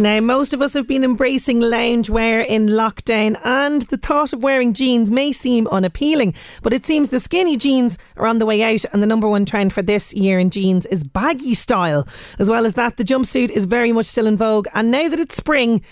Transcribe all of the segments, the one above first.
Now, most of us have been embracing loungewear in lockdown, and the thought of wearing jeans may seem unappealing, but it seems the skinny jeans are on the way out, and the number one trend for this year in jeans is baggy style. As well as that, the jumpsuit is very much still in vogue, and now that it's spring,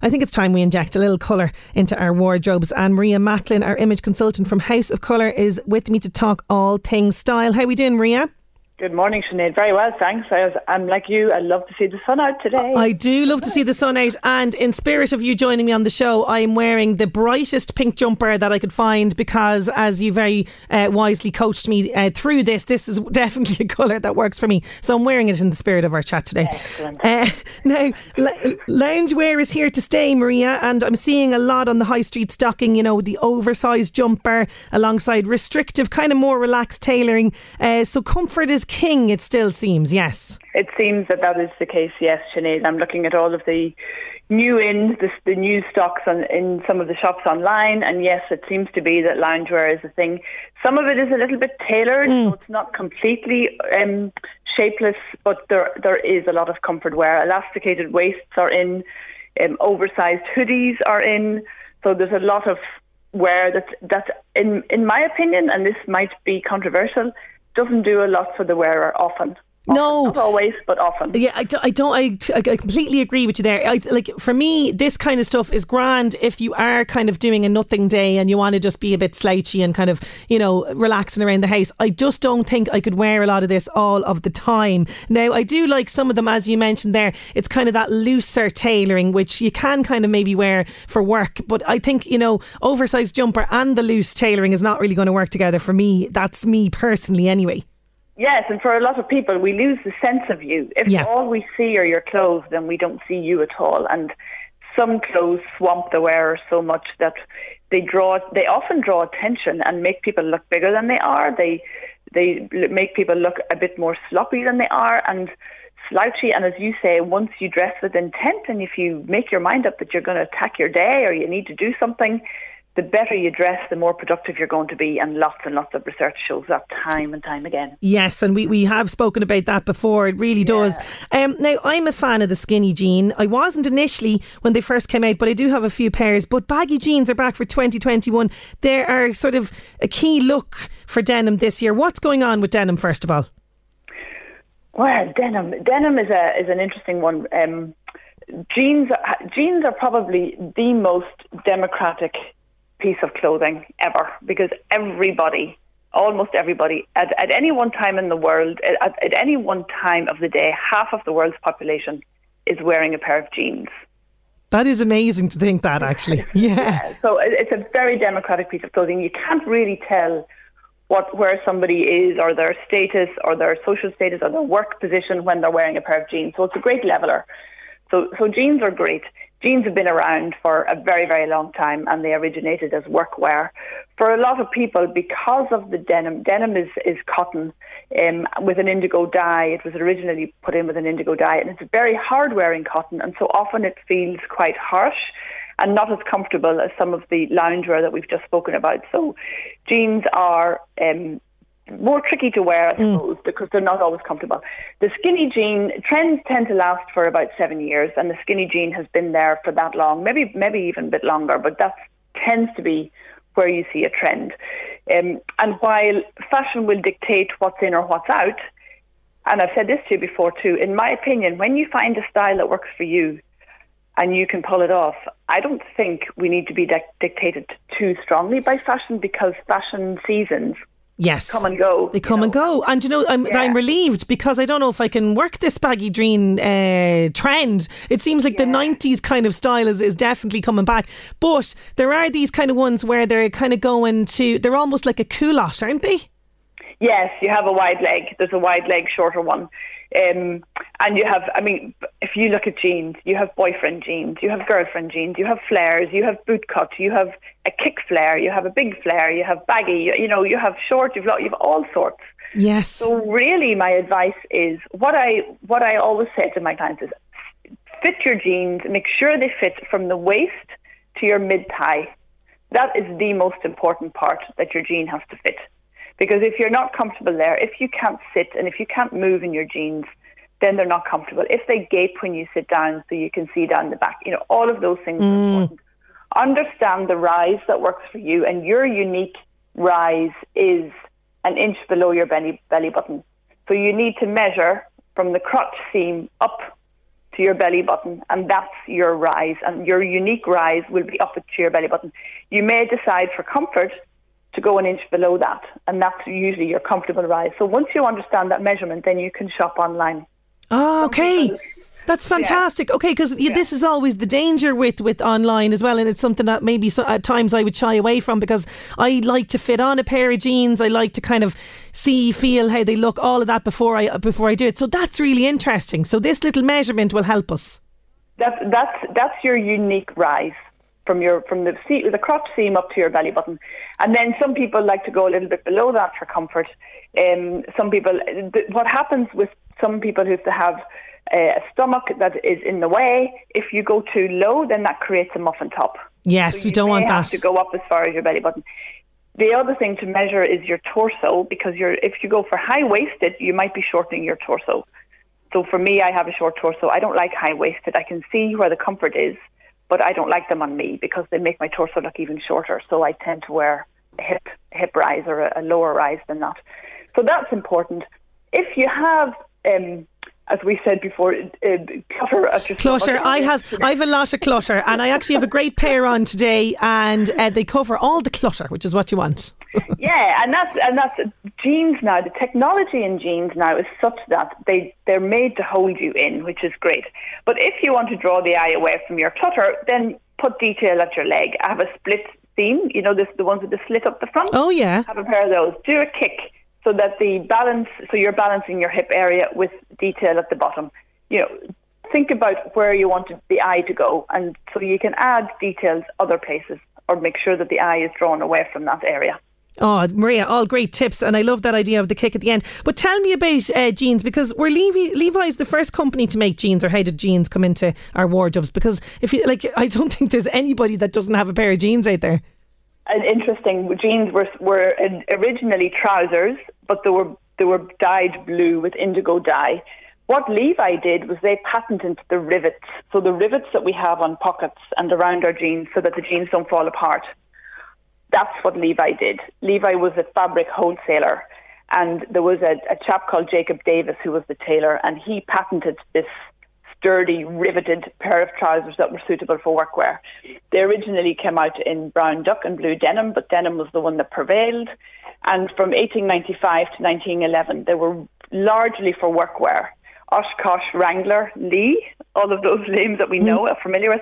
I think it's time we inject a little colour into our wardrobes. And Maria Macklin, our image consultant from House of Colour, is with me to talk all things style. How are we doing, Maria? Good morning, Sinead. Very well, thanks. I was, I'm like you. I love to see the sun out today. I do love to see the sun out, and in spirit of you joining me on the show, I'm wearing the brightest pink jumper that I could find because, as you very uh, wisely coached me uh, through this, this is definitely a colour that works for me. So I'm wearing it in the spirit of our chat today. Excellent. Uh, now, l- loungewear is here to stay, Maria, and I'm seeing a lot on the high street stocking. You know, the oversized jumper alongside restrictive, kind of more relaxed tailoring. Uh, so comfort is king. It still seems, yes. It seems that that is the case, yes, Sinead. I'm looking at all of the new in, the, the new stocks on, in some of the shops online, and yes, it seems to be that loungewear is a thing. Some of it is a little bit tailored, so it's not completely um, shapeless, but there there is a lot of comfort wear. Elasticated waists are in, um, oversized hoodies are in, so there's a lot of wear that that in in my opinion, and this might be controversial, doesn't do a lot for the wearer often. No. Not always, but often. Yeah, I don't. I, I completely agree with you there. I, like for me, this kind of stuff is grand if you are kind of doing a nothing day and you want to just be a bit slouchy and kind of you know relaxing around the house. I just don't think I could wear a lot of this all of the time. Now I do like some of them, as you mentioned there. It's kind of that looser tailoring, which you can kind of maybe wear for work. But I think you know oversized jumper and the loose tailoring is not really going to work together for me. That's me personally, anyway. Yes, and for a lot of people, we lose the sense of you. If Yeah. all we see are your clothes, then we don't see you at all. And some clothes swamp the wearer so much that they draw, they often draw attention and make people look bigger than they are. They they make people look a bit more sloppy than they are and slouchy. And as you say, once you dress with intent, and if you make your mind up that you're going to attack your day or you need to do something, the better you dress, the more productive you're going to be. And lots and lots of research shows that time and time again. Yes, and we, we have spoken about that before. It really does. Um, now, I'm a fan of the skinny jean. I wasn't initially when they first came out, but I do have a few pairs. But baggy jeans are back for 2021. They are sort of a key look for denim this year. What's going on with denim, first of all? Well, denim. Denim is a is an interesting one. Um, jeans jeans are probably the most democratic piece of clothing ever because everybody, almost everybody, at, at any one time in the world, at, at any one time of the day, half of the world's population is wearing a pair of jeans. That is amazing to think that, actually. Yeah. So it's a very democratic piece of clothing. You can't really tell what where somebody is or their status or their social status or their work position when they're wearing a pair of jeans. So it's a great leveler. So so jeans are great. Jeans have been around for a very, very long time and they originated as workwear. For a lot of people, because of the denim, denim is, is cotton um, with an indigo dye. It was originally put in with an indigo dye and it's very hard wearing cotton and so often it feels quite harsh and not as comfortable as some of the loungewear that we've just spoken about. So jeans are um, more tricky to wear, I suppose, because they're not always comfortable. The skinny jean trends tend to last for about seven years, and the skinny jean has been there for that long, maybe maybe even a bit longer, but that tends to be where you see a trend. Um, and while fashion will dictate what's in or what's out, and I've said this to you before too, in my opinion, when you find a style that works for you and you can pull it off, I don't think we need to be dic- dictated too strongly by fashion because fashion seasons Yes. come and go. They come you and go. And you know, I'm, Yeah. I'm relieved because I don't know if I can work this baggy dream uh, trend. It seems like the 90s kind of style is, is definitely coming back. But there are these kind of ones where they're kind of going to, they're almost like a culotte, aren't they? Yes, you have a wide leg. There's a wide leg, shorter one. Um, and you have, I mean, if you look at jeans, you have boyfriend jeans, you have girlfriend jeans, you have flares, you have boot cut, you have a kick flare, you have a big flare, you have baggy, you, you know, you have short, you've, lo- you have all sorts. Yes. So really, my advice is what I what I always say to my clients is fit your jeans, make sure they fit from the waist to your mid thigh. That is the most important part that your jean has to fit. Because if you're not comfortable there, if you can't sit and if you can't move in your jeans, then they're not comfortable. If they gape when you sit down so you can see down the back, you know, all of those things are mm. important. Understand the rise that works for you and your unique rise is an inch below your belly, belly button. So you need to measure from the crotch seam up to your belly button, and that's your rise. And your unique rise will be up to your belly button. You may decide for comfort to go an inch below that, and that's usually your comfortable rise. So once you understand that measurement, then you can shop online. Oh, okay. people- That's fantastic. Okay, because this is always the danger with with online as well, and it's something that maybe so, at times I would shy away from because I like to fit on a pair of jeans. I like to kind of see, feel how they look, all of that before I before I do it. So that's really interesting. So this little measurement will help us. That's that's that's your unique rise from your from the seat the crotch seam up to your belly button, and then some people like to go a little bit below that for comfort. Um, some people, th- what happens with some people who have to have uh, a stomach that is in the way, if you go too low, then that creates a muffin top. Yes, So we don't want have that. to go up as far as your belly button. The other thing to measure is your torso because you're, if you go for high waisted, you might be shortening your torso. So for me, I have a short torso. I don't like high waisted. I can see where the comfort is, but I don't like them on me because they make my torso look even shorter. So I tend to wear a hip hip rise or a, a lower rise than that. So that's important. If you have, um, as we said before, uh, clutter at Clutter. I have I have a lot of clutter, and I actually have a great pair on today, and uh, they cover all the clutter, which is what you want. Yeah, and that's and that's jeans now. The technology in jeans now is such that they they're made to hold you in, which is great. But if you want to draw the eye away from your clutter, then put detail at your leg. I have a split seam, you know, this the ones with the slit up the front. Oh yeah. Have a pair of those. Do a kick so that the balance, so you're balancing your hip area with detail at the bottom. You know, think about where you want the eye to go, and so you can add details other places, or make sure that the eye is drawn away from that area. Oh, Maria, all great tips, and I love that idea of the kick at the end. But tell me about uh, jeans because we're Levi, Levi's the first company to make jeans, or how did jeans come into our wardrobes? Because if you like, I don't think there's anybody that doesn't have a pair of jeans out there. and interesting. Jeans were were originally trousers, but they were they were dyed blue with indigo dye. What Levi did was they patented the rivets, so the rivets that we have on pockets and around our jeans, so that the jeans don't fall apart. That's what Levi did. Levi was a fabric wholesaler, and there was a, a chap called Jacob Davis who was the tailor, and he patented this sturdy, riveted pair of trousers that were suitable for workwear. They originally came out in brown duck and blue denim, but denim was the one that prevailed. And from 1895 to 1911, they were largely for workwear. Oshkosh, Wrangler, Lee, all of those names that we mm. know are familiar with,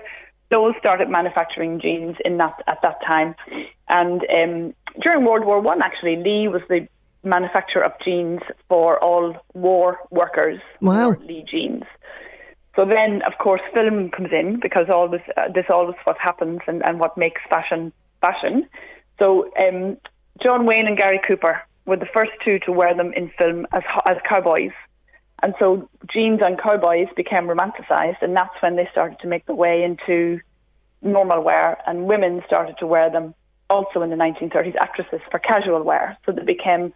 those started manufacturing jeans in that at that time. And um, during World War One, actually, Lee was the manufacturer of jeans for all war workers. Wow. Lee jeans. So then, of course, film comes in because all this, uh, this always what happens and, and what makes fashion fashion. So um, John Wayne and Gary Cooper were the first two to wear them in film as as cowboys, and so jeans and cowboys became romanticized, and that's when they started to make their way into normal wear, and women started to wear them also in the 1930s. Actresses for casual wear, so they became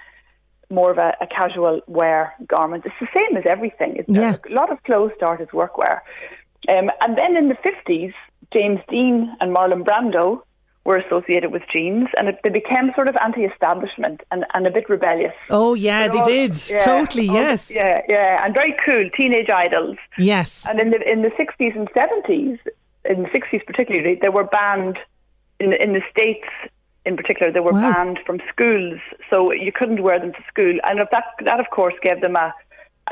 more of a, a casual wear garment. It's the same as everything. It's Yeah. A lot of clothes start as workwear. Um, and then in the 50s, James Dean and Marlon Brando were associated with jeans, and it, they became sort of anti-establishment and, and a bit rebellious. Oh yeah, they all- did yeah, totally. all- yes, Yeah, yeah, and very cool teenage idols. yes. And in the in the sixties and seventies, in the sixties particularly, they were banned in the, in the states. In particular, they were Wow. banned from schools, so you couldn't wear them to school. And that that of course gave them a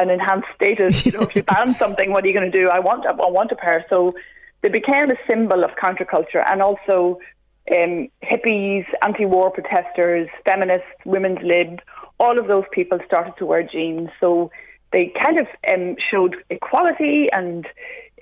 an enhanced status. You know, if you ban something, what are you going to do? I want I want a pair. So they became a symbol of counterculture and also um, hippies, anti-war protesters, feminists, women's lib. All of those people started to wear jeans. So they kind of um, showed equality and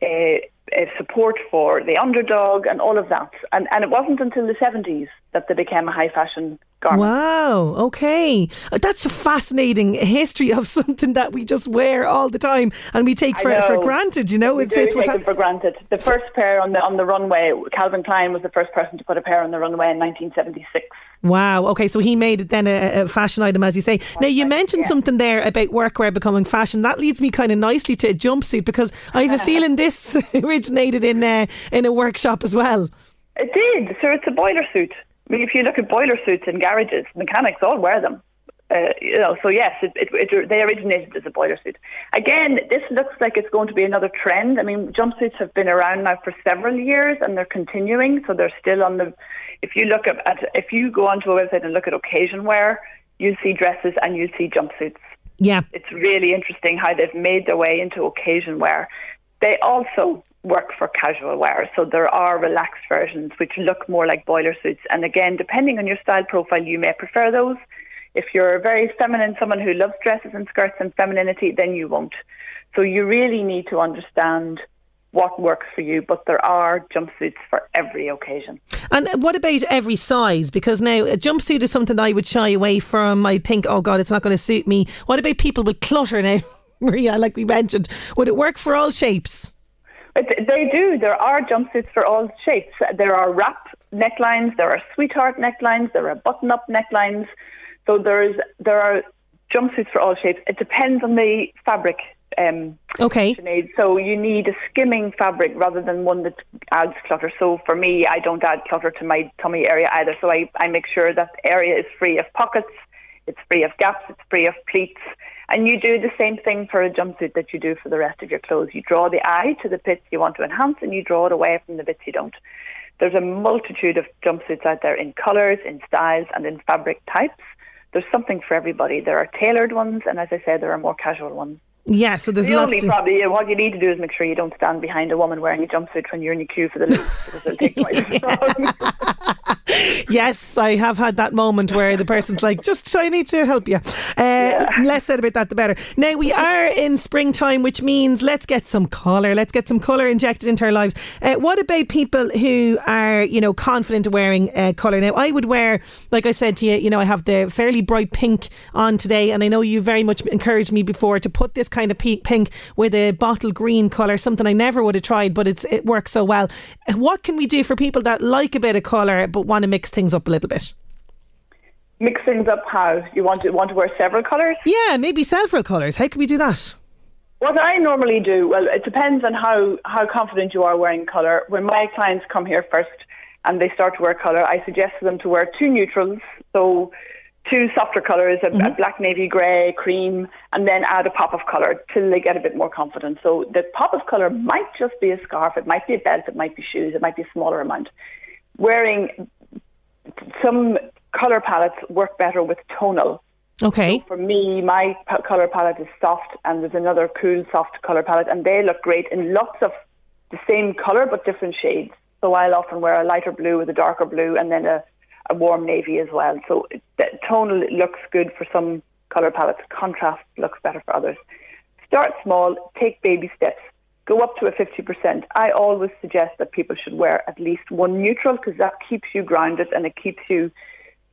uh, uh, support for the underdog and all of that. And, and it wasn't until the 70s that they became a high fashion garment. Wow. Okay, Uh, that's a fascinating history of something that we just wear all the time and we take for, for granted. You know, We it's do it's take them for granted. The first pair on the on the runway, Calvin Klein was the first person to put a pair on the runway in 1976. Wow. Okay, so he made it then a, a fashion item, as you say. Now you mentioned yeah. something there about workwear becoming fashion. That leads me kind of nicely to a jumpsuit because I have a feeling this originated in uh, in a workshop as well. It did. So it's a boiler suit. I mean, if you look at boiler suits in garages, mechanics all wear them. Uh, you know, so yes, it, it, it, they originated as a boiler suit. Again, this looks like it's going to be another trend. I mean, jumpsuits have been around now for several years, and they're continuing. So they're still on the. If you look at, at if you go onto a website and look at occasion wear, you'll see dresses and you'll see jumpsuits. Yeah. It's really interesting how they've made their way into occasion wear. They also work for casual wear, so there are relaxed versions which look more like boiler suits. And again, depending on your style profile, you may prefer those. If you're a very feminine, someone who loves dresses and skirts and femininity, then you won't. So you really need to understand what works for you, but there are jumpsuits for every occasion. And what about every size? Because now a jumpsuit is something I would shy away from. I think, oh God, it's not going to suit me. What about people with clutter now? Maria, like we mentioned, would it work for all shapes? But They do. There are jumpsuits for all shapes. There are wrap necklines, there are sweetheart necklines, there are button-up necklines. So there's there are jumpsuits for all shapes. It depends on the fabric. Um, Okay. So you need a skimming fabric rather than one that adds clutter. So for me, I don't add clutter to my tummy area either. So I, I make sure that area is free of pockets, it's free of gaps, it's free of pleats. And you do the same thing for a jumpsuit that you do for the rest of your clothes. You draw the eye to the bits you want to enhance and you draw it away from the bits you don't. There's a multitude of jumpsuits out there in colours, in styles, and in fabric types. There's something for everybody. There are tailored ones, and as I said, there are more casual ones. Yeah, so there's The lots only to... probably what you need to do is make sure you don't stand behind a woman wearing a jumpsuit when you're in your queue for the loo because it'll take twice as long. Yes, I have had that moment where the person's like, just I need to help you. Uh, Less said about that, the better. Now, we are in springtime, which means let's get some colour. Let's get some colour injected into our lives. Uh, what about people who are, you know, confident wearing uh, colour? Now, I would wear, like I said to you, you know, I have the fairly bright pink on today, and I know you very much encouraged me before to put this kind of pink with a bottle green colour, something I never would have tried, but it's it works so well. Uh, what can we do for people that like a bit of colour but want to mix things up a little bit? Mix things up how? You want to want to wear several colours? Yeah, maybe several colours. How can we do that? What I normally do, well, it depends on how, how confident you are wearing colour. When my clients come here first and they start to wear colour, I suggest to them to wear two neutrals, so two softer colours, a, a mm-hmm. black, navy, grey, cream, and then add a pop of colour till they get a bit more confident. So the pop of colour might just be a scarf, it might be a belt, it might be shoes, it might be a smaller amount. Wearing some colour palettes work better with tonal. Okay. For me, my p- color palette is soft, and there's another cool soft color palette, and they look great in lots of the same color but different shades. So I'll often wear a lighter blue with a darker blue, and then a, a warm navy as well. So the tonal looks good for some color palettes. Contrast looks better for others. Start small, take baby steps. Go up to a 50%. I always suggest that people should wear at least one neutral because that keeps you grounded and it keeps you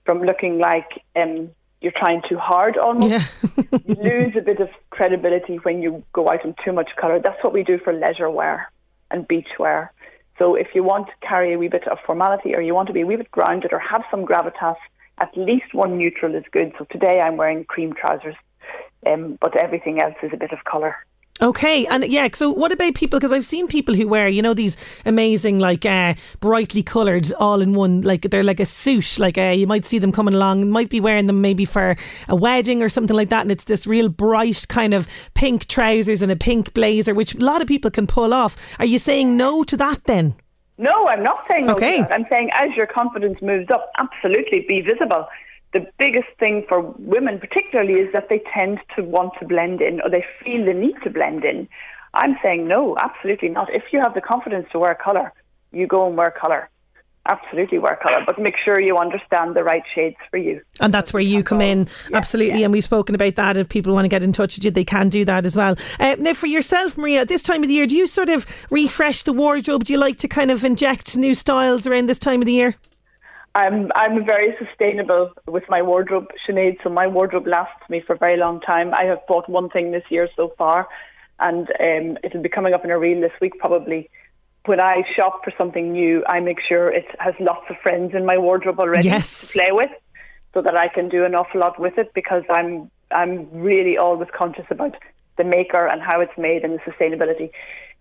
from looking like um, you're trying too hard almost. Yeah. you lose a bit of credibility when you go out in too much colour. That's what we do for leisure wear and beach wear. So if you want to carry a wee bit of formality or you want to be a wee bit grounded or have some gravitas, at least one neutral is good. So today I'm wearing cream trousers, um, but everything else is a bit of colour. Okay, and yeah, so what about people? Because I've seen people who wear, you know, these amazing, like, uh, brightly coloured, all in one, like they're like a suit. Like, uh, you might see them coming along, might be wearing them maybe for a wedding or something like that, and it's this real bright kind of pink trousers and a pink blazer, which a lot of people can pull off. Are you saying no to that then? No, I'm not saying no. Okay. To that. I'm saying as your confidence moves up, absolutely be visible. The biggest thing for women, particularly, is that they tend to want to blend in or they feel the need to blend in. I'm saying no, absolutely not. If you have the confidence to wear colour, you go and wear colour. Absolutely wear colour, but make sure you understand the right shades for you. And that's where you come in, Yeah, absolutely. yeah. And we've spoken about that. If people want to get in touch with you, they can do that as well. Uh, now, for yourself, Maria, at this time of the year, do you sort of refresh the wardrobe? Do you like to kind of inject new styles around this time of the year? I'm I'm very sustainable with my wardrobe, Sinead. So my wardrobe lasts me for a very long time. I have bought one thing this year so far, and um, it'll be coming up in a reel this week probably. When I shop for something new, I make sure it has lots of friends in my wardrobe already Yes. to play with, so that I can do an awful lot with it. Because I'm I'm really always conscious about the maker and how it's made and the sustainability.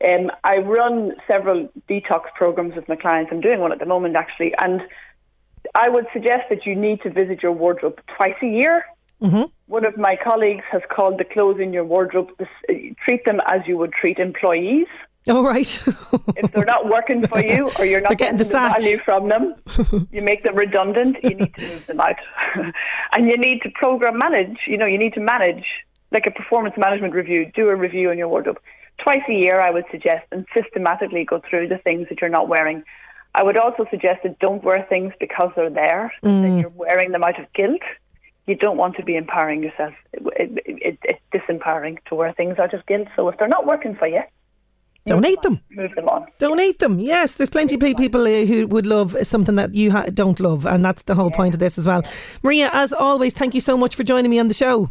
Um, I run several detox programs with my clients. I'm doing one at the moment actually, and I would suggest that you need to visit your wardrobe twice a year. Mm-hmm. One of my colleagues has called the clothes in your wardrobe, uh, treat them as you would treat employees. Oh, right. If they're not working for you or you're not They're getting the sack. value from them, you make them redundant, you need to move them out. and you need to program manage, you know, you need to manage, like a performance management review, do a review on your wardrobe. Twice a year, I would suggest, and systematically go through the things that you're not wearing. I would also suggest that don't wear things because they're there, that you're wearing them out of guilt. You don't want to be empowering yourself. It, it, it, it's disempowering to wear things out of guilt. So if they're not working for you, Donate them. move them on. Donate them. Yes, there's plenty of people uh, who would love something that you ha- don't love, and that's the whole point of this as well. Maria, as always, thank you so much for joining me on the show.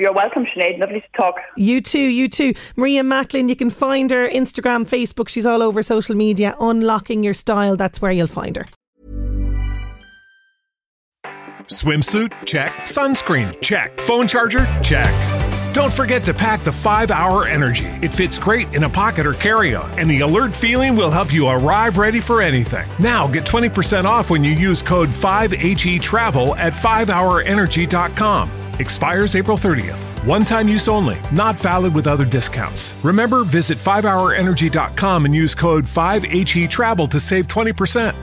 You're welcome, Sinead. Lovely to talk. You too, you too. Maria Macklin, you can find her Instagram, Facebook. She's all over social media. Unlocking your style, that's where you'll find her. Swimsuit? Check. Sunscreen? Check. Phone charger? Check. Don't forget to pack the 5 Hour Energy. It fits great in a pocket or carry on, and the alert feeling will help you arrive ready for anything. Now get 20% off when you use code 5HE Travel at 5hourenergy.com. Expires April 30th. One time use only, not valid with other discounts. Remember, visit 5hourenergy.com and use code 5HE Travel to save 20%.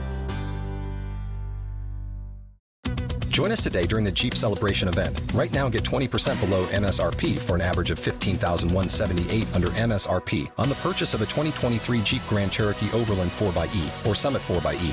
Join us today during the Jeep Celebration event. Right now, get 20% below MSRP for an average of 15178 under MSRP on the purchase of a 2023 Jeep Grand Cherokee Overland 4xE or Summit 4xE.